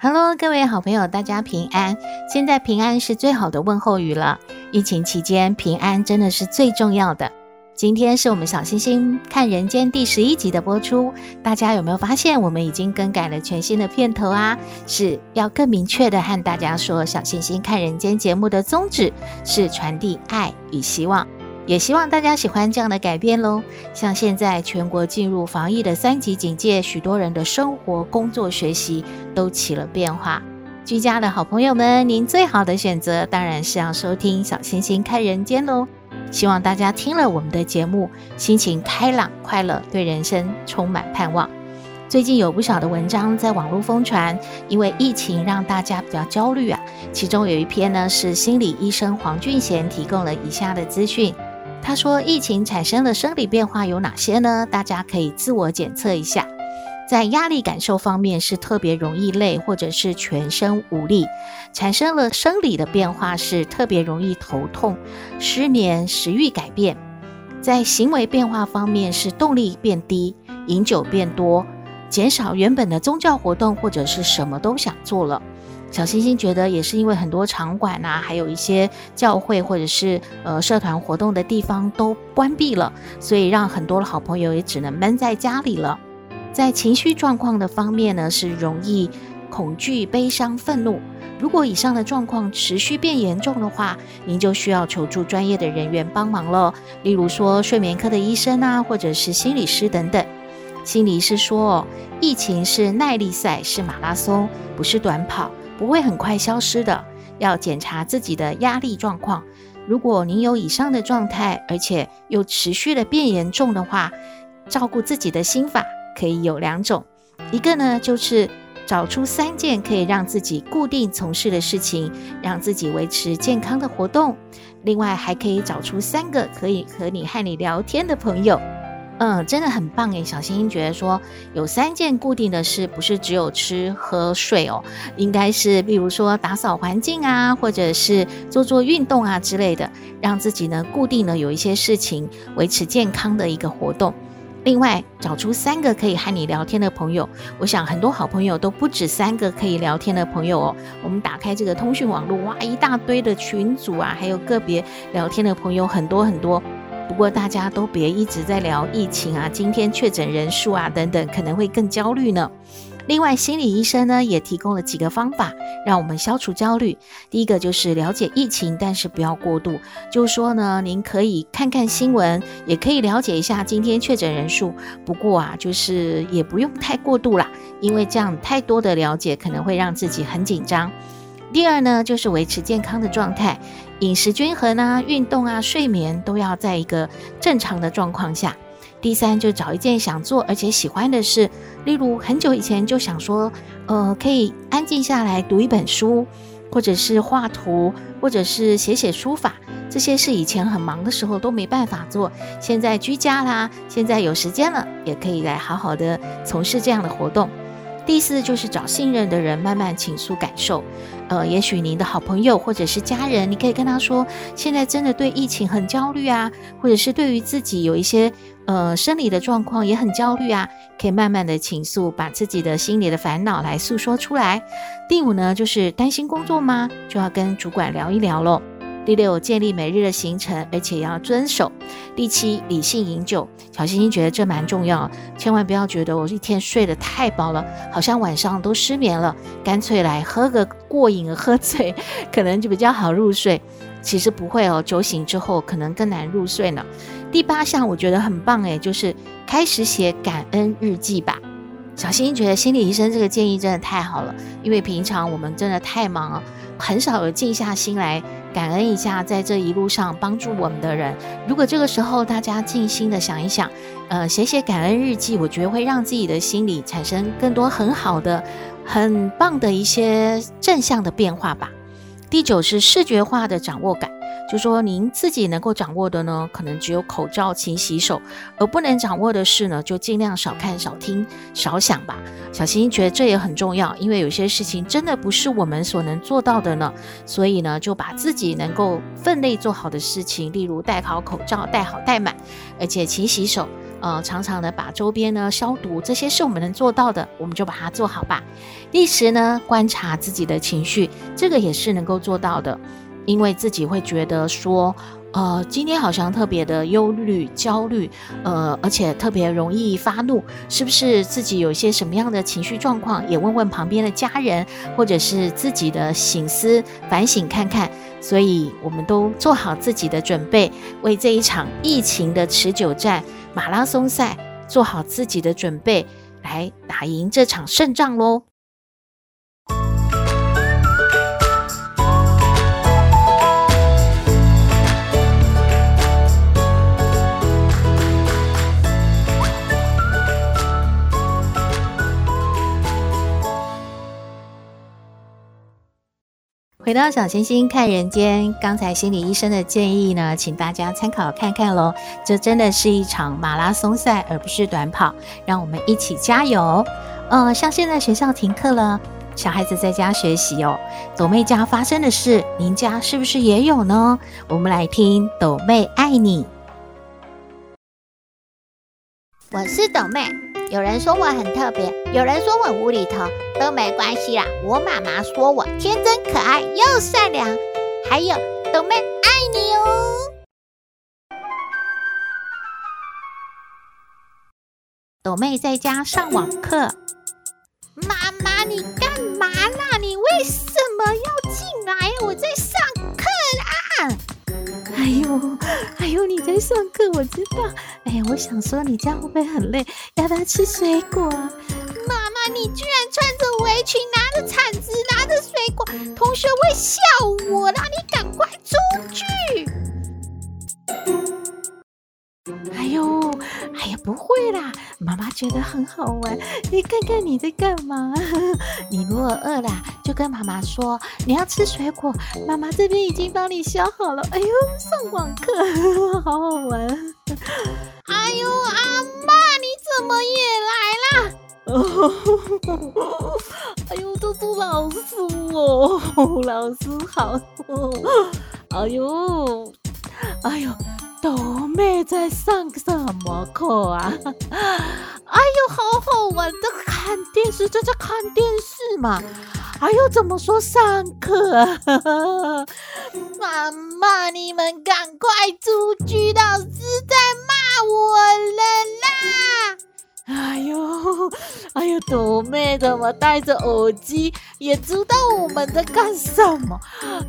Hello，各位好朋友，大家平安。现在平安是最好的问候语了。疫情期间，平安真的是最重要的。今天是我们小星星看人间第十一集的播出，大家有没有发现我们已经更改了全新的片头啊？是要更明确的和大家说，小星星看人间节目的宗旨是传递爱与希望，也希望大家喜欢这样的改变喽。像现在全国进入防疫的三级警戒，许多人的生活、工作、学习都起了变化。居家的好朋友们，您最好的选择当然是要收听小星星看人间喽。希望大家听了我们的节目，心情开朗、快乐，对人生充满盼望。最近有不少的文章在网络疯传，因为疫情让大家比较焦虑啊。其中有一篇呢，是心理医生黄俊贤提供了以下的资讯。他说，疫情产生的生理变化有哪些呢？大家可以自我检测一下。在压力感受方面是特别容易累，或者是全身无力，产生了生理的变化是特别容易头痛、失眠、食欲改变。在行为变化方面是动力变低、饮酒变多、减少原本的宗教活动，或者是什么都想做了。小星星觉得也是因为很多场馆啊，还有一些教会或者是呃社团活动的地方都关闭了，所以让很多的好朋友也只能闷在家里了。在情绪状况的方面呢，是容易恐惧、悲伤、愤怒。如果以上的状况持续变严重的话，您就需要求助专业的人员帮忙了。例如说睡眠科的医生啊，或者是心理师等等。心理师说，疫情是耐力赛，是马拉松，不是短跑，不会很快消失的。要检查自己的压力状况。如果您有以上的状态，而且又持续的变严重的话，照顾自己的心法。可以有两种，一个呢就是找出三件可以让自己固定从事的事情，让自己维持健康的活动。另外还可以找出三个可以和你和你聊天的朋友。嗯，真的很棒诶。小星星觉得说有三件固定的事，不是只有吃喝睡哦，应该是比如说打扫环境啊，或者是做做运动啊之类的，让自己呢固定的有一些事情维持健康的一个活动。另外，找出三个可以和你聊天的朋友。我想很多好朋友都不止三个可以聊天的朋友哦。我们打开这个通讯网络，哇，一大堆的群组啊，还有个别聊天的朋友很多很多。不过大家都别一直在聊疫情啊，今天确诊人数啊等等，可能会更焦虑呢。另外，心理医生呢也提供了几个方法，让我们消除焦虑。第一个就是了解疫情，但是不要过度。就说呢，您可以看看新闻，也可以了解一下今天确诊人数。不过啊，就是也不用太过度啦，因为这样太多的了解可能会让自己很紧张。第二呢，就是维持健康的状态，饮食均衡啊，运动啊，睡眠都要在一个正常的状况下。第三，就找一件想做而且喜欢的事，例如很久以前就想说，呃，可以安静下来读一本书，或者是画图，或者是写写书法，这些是以前很忙的时候都没办法做，现在居家啦，现在有时间了，也可以来好好的从事这样的活动。第四就是找信任的人慢慢倾诉感受，呃，也许您的好朋友或者是家人，你可以跟他说，现在真的对疫情很焦虑啊，或者是对于自己有一些呃生理的状况也很焦虑啊，可以慢慢的倾诉，把自己的心里的烦恼来诉说出来。第五呢，就是担心工作吗？就要跟主管聊一聊喽。第六，建立每日的行程，而且要遵守。第七，理性饮酒。小星星觉得这蛮重要，千万不要觉得我一天睡得太饱了，好像晚上都失眠了，干脆来喝个过瘾，喝醉，可能就比较好入睡。其实不会哦，酒醒之后可能更难入睡呢。第八项我觉得很棒诶，就是开始写感恩日记吧。小新觉得心理医生这个建议真的太好了，因为平常我们真的太忙了，很少有静下心来。感恩一下，在这一路上帮助我们的人。如果这个时候大家静心的想一想，呃，写写感恩日记，我觉得会让自己的心里产生更多很好的、很棒的一些正向的变化吧。第九是视觉化的掌握感，就说您自己能够掌握的呢，可能只有口罩、勤洗手，而不能掌握的事呢，就尽量少看、少听、少想吧。小新觉得这也很重要，因为有些事情真的不是我们所能做到的呢，所以呢，就把自己能够分内做好的事情，例如戴好口罩、戴好戴满，而且勤洗手。呃，常常的把周边呢消毒，这些是我们能做到的，我们就把它做好吧。第十呢，观察自己的情绪，这个也是能够做到的，因为自己会觉得说，呃，今天好像特别的忧虑、焦虑，呃，而且特别容易发怒，是不是自己有一些什么样的情绪状况？也问问旁边的家人，或者是自己的醒思反省看看。所以，我们都做好自己的准备，为这一场疫情的持久战。马拉松赛，做好自己的准备，来打赢这场胜仗喽！回到小星星看人间，刚才心理医生的建议呢，请大家参考看看喽。这真的是一场马拉松赛，而不是短跑。让我们一起加油！呃，像现在学校停课了，小孩子在家学习哦。抖妹家发生的事，您家是不是也有呢？我们来听抖妹爱你。我是抖妹。有人说我很特别，有人说我无厘头，都没关系啦。我妈妈说我天真可爱又善良，还有斗妹爱你哦。斗妹在家上网课，妈妈你干嘛啦？你为什么要进来？我在。哎呦，哎呦，你在上课，我知道。哎呀，我想说你这样会不会很累？要不要吃水果？妈妈，你居然穿着围裙，拿着铲子，拿着水果，同学会笑我啦！你赶快出去！哎呦，哎呀，不会啦，妈妈觉得很好玩。你看看你在干嘛？你如果饿了，就跟妈妈说你要吃水果，妈妈这边已经帮你削好了。哎呦，上网课 好好玩。哎呦，阿嬷，你怎么也来啦？哎呦，嘟嘟老师哦，老师好。哎呦，哎呦。斗妹在上什么课啊？哎呦，好好玩！这看电视，这在看电视嘛？哎呦，怎么说上课啊？妈妈，你们赶快出去！老师在骂我了啦！哎呦，有朵妹怎么戴着耳机也知道我们在干什么？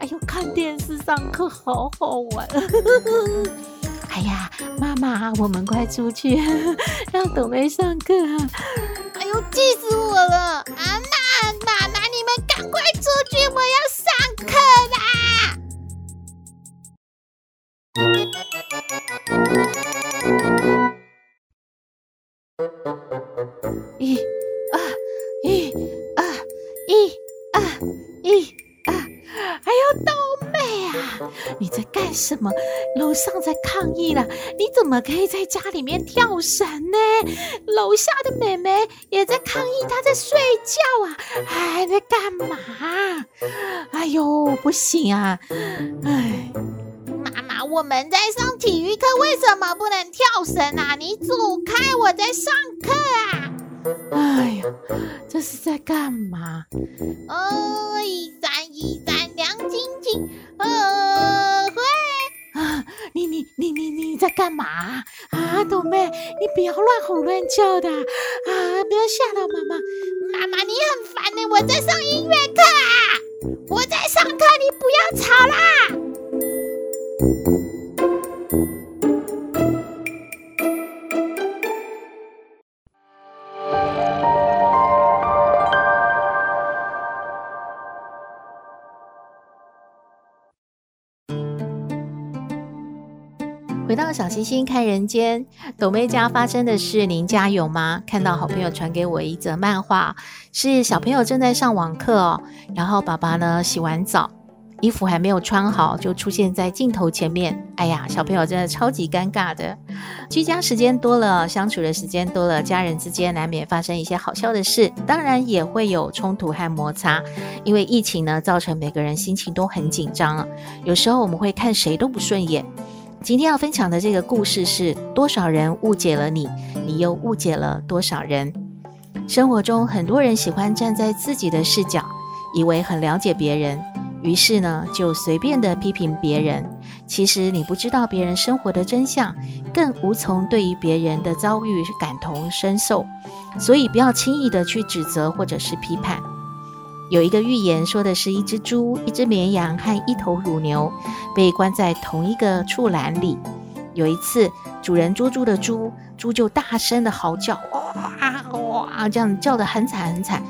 哎呦，看电视上课好好玩！哎呀，妈妈，我们快出去，让朵妹上课。哎呦，气死我了！啊，那妈妈，你们赶快出去，我要干什么？楼上在抗议了，你怎么可以在家里面跳绳呢？楼下的妹妹也在抗议，她在睡觉啊，还在干嘛？哎呦，不行啊！哎。妈妈我们在上体育课，为什么不能跳绳啊？你走开，我在上课啊！哎呀，这是在干嘛？哦，一闪一闪亮晶晶，呃，会啊！你你你你你在干嘛啊？豆妹，你不要乱吼乱叫的啊！不要吓到妈妈。妈妈，你很烦呢，我在上音乐课啊！我在上课，你不要吵啦！星星看人间，抖妹家发生的事，您家有吗？看到好朋友传给我一则漫画，是小朋友正在上网课哦，然后爸爸呢洗完澡，衣服还没有穿好，就出现在镜头前面。哎呀，小朋友真的超级尴尬的。居家时间多了，相处的时间多了，家人之间难免发生一些好笑的事，当然也会有冲突和摩擦。因为疫情呢，造成每个人心情都很紧张，有时候我们会看谁都不顺眼。今天要分享的这个故事是多少人误解了你，你又误解了多少人？生活中很多人喜欢站在自己的视角，以为很了解别人，于是呢就随便的批评别人。其实你不知道别人生活的真相，更无从对于别人的遭遇感同身受，所以不要轻易的去指责或者是批判。有一个寓言说的是一只猪、一只绵羊和一头乳牛被关在同一个畜栏里。有一次，主人捉住了猪，猪就大声的嚎叫，哇哇，这样叫得很惨很惨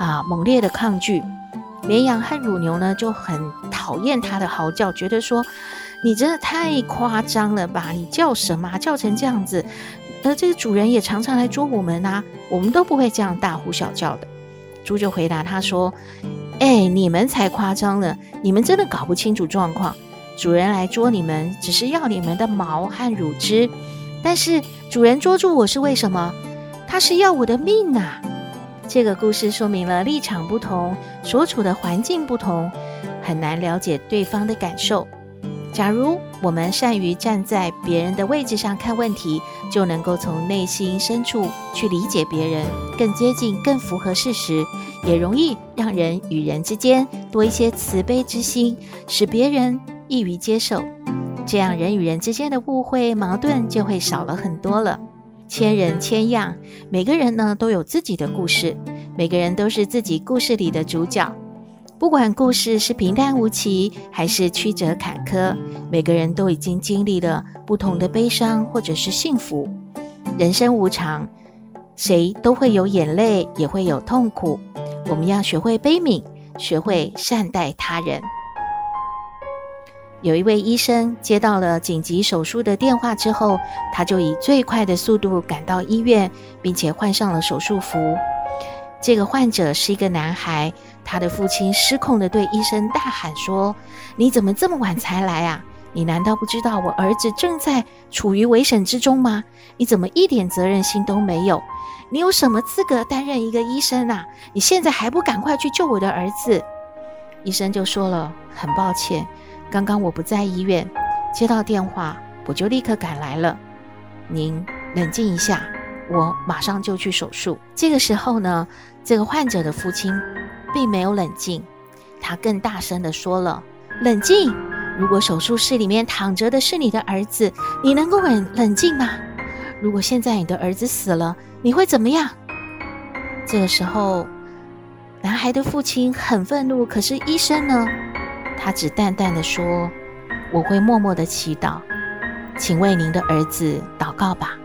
啊，猛烈的抗拒。绵羊和乳牛呢就很讨厌它的嚎叫，觉得说你真的太夸张了吧？你叫什么？叫成这样子？而这个主人也常常来捉我们啊，我们都不会这样大呼小叫的。猪就回答他说：“哎，你们才夸张了！你们真的搞不清楚状况。主人来捉你们，只是要你们的毛和乳汁。但是主人捉住我是为什么？他是要我的命啊！”这个故事说明了立场不同，所处的环境不同，很难了解对方的感受。假如我们善于站在别人的位置上看问题，就能够从内心深处去理解别人，更接近、更符合事实，也容易让人与人之间多一些慈悲之心，使别人易于接受。这样人与人之间的误会、矛盾就会少了很多了。千人千样，每个人呢都有自己的故事，每个人都是自己故事里的主角。不管故事是平淡无奇，还是曲折坎坷，每个人都已经经历了不同的悲伤或者是幸福。人生无常，谁都会有眼泪，也会有痛苦。我们要学会悲悯，学会善待他人。有一位医生接到了紧急手术的电话之后，他就以最快的速度赶到医院，并且换上了手术服。这个患者是一个男孩，他的父亲失控地对医生大喊说：“你怎么这么晚才来啊？你难道不知道我儿子正在处于危险之中吗？你怎么一点责任心都没有？你有什么资格担任一个医生啊？你现在还不赶快去救我的儿子？”医生就说了：“很抱歉，刚刚我不在医院，接到电话我就立刻赶来了。您冷静一下。”我马上就去手术。这个时候呢，这个患者的父亲并没有冷静，他更大声地说了：“冷静！如果手术室里面躺着的是你的儿子，你能够冷冷静吗？如果现在你的儿子死了，你会怎么样？”这个时候，男孩的父亲很愤怒，可是医生呢，他只淡淡地说：“我会默默地祈祷，请为您的儿子祷告吧。”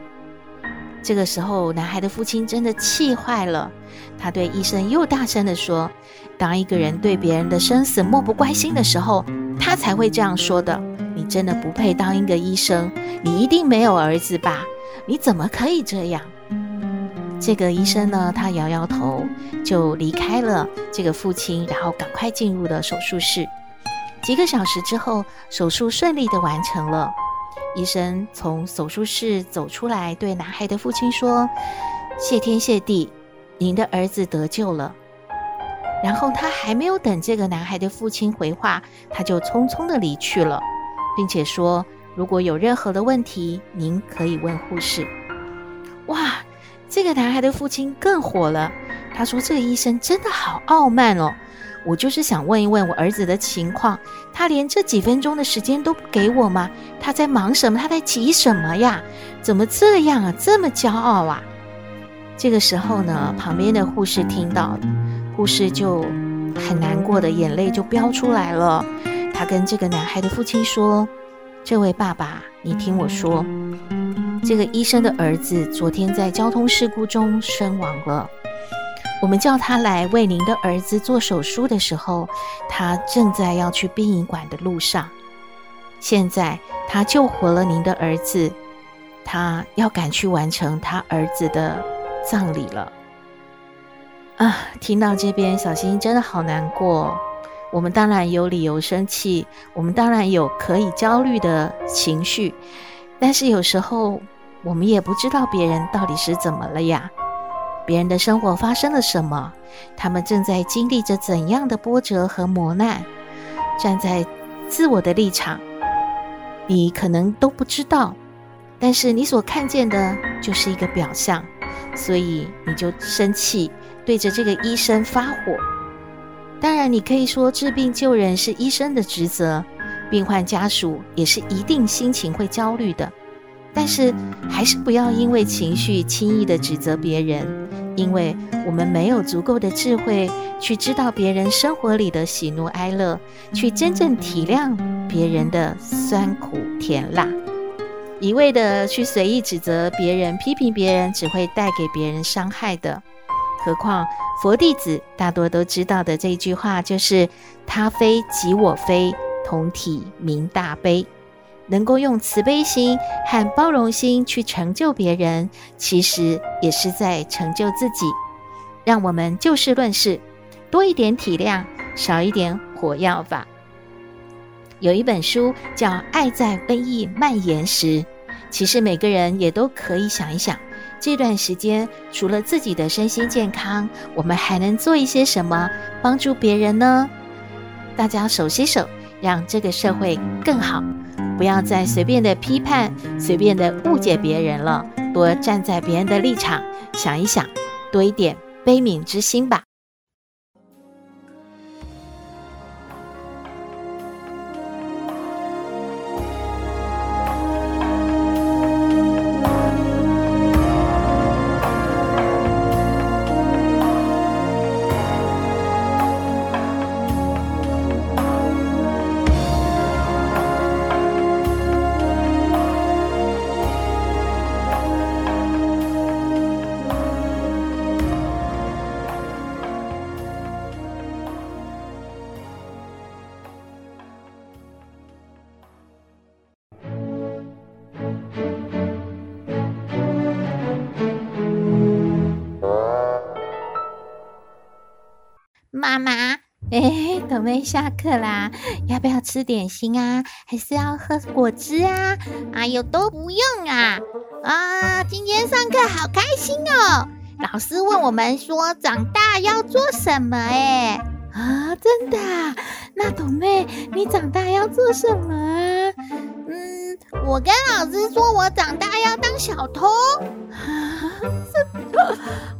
这个时候，男孩的父亲真的气坏了，他对医生又大声地说：“当一个人对别人的生死漠不关心的时候，他才会这样说的。你真的不配当一个医生，你一定没有儿子吧？你怎么可以这样？”这个医生呢，他摇摇头，就离开了这个父亲，然后赶快进入了手术室。几个小时之后，手术顺利地完成了。医生从手术室走出来，对男孩的父亲说：“谢天谢地，您的儿子得救了。”然后他还没有等这个男孩的父亲回话，他就匆匆地离去了，并且说：“如果有任何的问题，您可以问护士。”哇，这个男孩的父亲更火了，他说：“这个医生真的好傲慢哦。”我就是想问一问我儿子的情况，他连这几分钟的时间都不给我吗？他在忙什么？他在急什么呀？怎么这样啊？这么骄傲啊？这个时候呢，旁边的护士听到了，护士就很难过的眼泪就飙出来了。他跟这个男孩的父亲说：“这位爸爸，你听我说，这个医生的儿子昨天在交通事故中身亡了。”我们叫他来为您的儿子做手术的时候，他正在要去殡仪馆的路上。现在他救活了您的儿子，他要赶去完成他儿子的葬礼了。啊，听到这边，小星星真的好难过。我们当然有理由生气，我们当然有可以焦虑的情绪，但是有时候我们也不知道别人到底是怎么了呀。别人的生活发生了什么？他们正在经历着怎样的波折和磨难？站在自我的立场，你可能都不知道，但是你所看见的就是一个表象，所以你就生气，对着这个医生发火。当然，你可以说治病救人是医生的职责，病患家属也是一定心情会焦虑的。但是，还是不要因为情绪轻易的指责别人，因为我们没有足够的智慧去知道别人生活里的喜怒哀乐，去真正体谅别人的酸苦甜辣。一味的去随意指责别人、批评别人，只会带给别人伤害的。何况佛弟子大多都知道的这句话，就是“他非即我非，同体名大悲”。能够用慈悲心和包容心去成就别人，其实也是在成就自己。让我们就事论事，多一点体谅，少一点火药吧。有一本书叫《爱在瘟疫蔓延时》，其实每个人也都可以想一想，这段时间除了自己的身心健康，我们还能做一些什么帮助别人呢？大家手牵手，让这个社会更好。不要再随便的批判、随便的误解别人了，多站在别人的立场想一想，多一点悲悯之心吧。妈妈，哎，斗妹下课啦，要不要吃点心啊？还是要喝果汁啊？哎呦，都不用啊！啊，今天上课好开心哦！老师问我们说，长大要做什么？哎，啊，真的啊？那董妹，你长大要做什么啊？嗯，我跟老师说我长大要当小偷。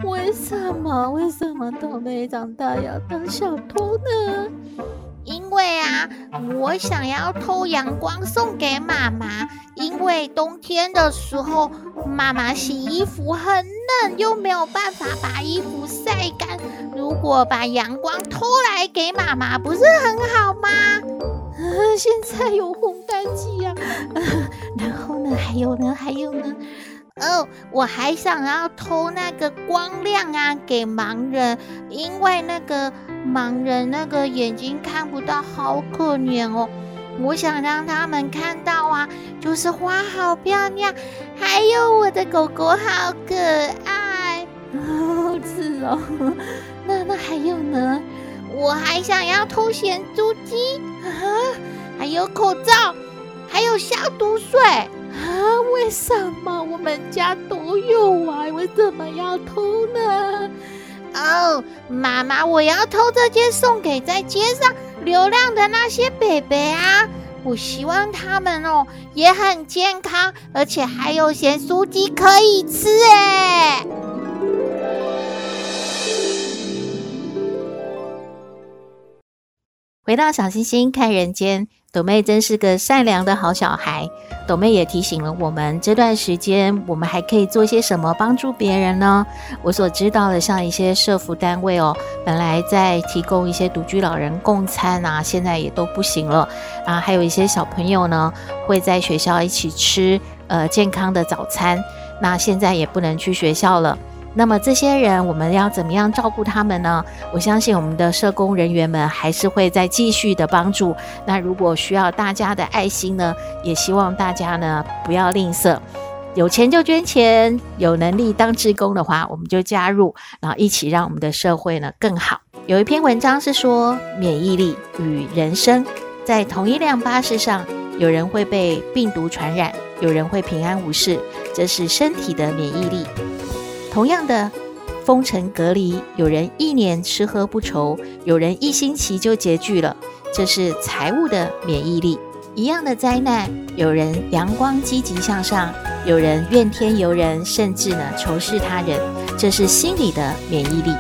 为什么？为什么董妹长大要当小偷呢？因为啊，我想要偷阳光送给妈妈。因为冬天的时候，妈妈洗衣服很冷，又没有办法把衣服晒干。如果把阳光偷来给妈妈，不是很好吗？呃，现在有烘干机啊。呃，然后呢？还有呢？还有呢？哦，我还想要偷那个光亮啊，给盲人，因为那个盲人那个眼睛看不到，好可怜哦。我想让他们看到啊，就是花好漂亮，还有我的狗狗好可爱。哦，是哦。那那还有呢？我还想要偷咸猪鸡啊，还有口罩，还有消毒水。啊，为什么我们家都有啊？为什么要偷呢？哦，妈妈，我要偷这些送给在街上流浪的那些伯伯啊！我希望他们哦也很健康，而且还有咸酥鸡可以吃哎。回到小星星看人间。斗妹真是个善良的好小孩。斗妹也提醒了我们，这段时间我们还可以做些什么帮助别人呢？我所知道的，像一些社福单位哦，本来在提供一些独居老人共餐啊，现在也都不行了啊。还有一些小朋友呢，会在学校一起吃呃健康的早餐，那现在也不能去学校了。那么这些人，我们要怎么样照顾他们呢？我相信我们的社工人员们还是会再继续的帮助。那如果需要大家的爱心呢，也希望大家呢不要吝啬，有钱就捐钱，有能力当志工的话，我们就加入，然后一起让我们的社会呢更好。有一篇文章是说，免疫力与人生，在同一辆巴士上，有人会被病毒传染，有人会平安无事，这是身体的免疫力。同样的，封城隔离，有人一年吃喝不愁，有人一星期就拮据了，这是财务的免疫力。一样的灾难，有人阳光积极向上，有人怨天尤人，甚至呢仇视他人，这是心理的免疫力。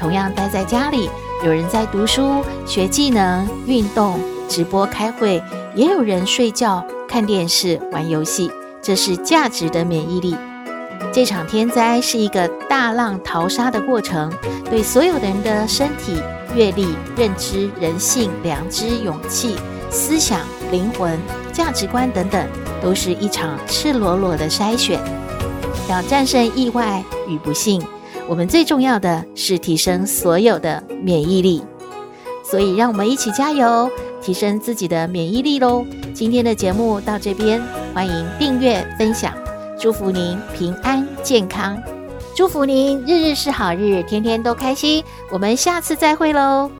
同样待在家里，有人在读书、学技能、运动、直播开会，也有人睡觉、看电视、玩游戏，这是价值的免疫力。这场天灾是一个大浪淘沙的过程，对所有的人的身体、阅历、认知、人性、良知、勇气、思想、灵魂、价值观等等，都是一场赤裸裸的筛选。要战胜意外与不幸，我们最重要的是提升所有的免疫力。所以，让我们一起加油，提升自己的免疫力喽！今天的节目到这边，欢迎订阅分享。祝福您平安健康，祝福您日日是好日，天天都开心。我们下次再会喽。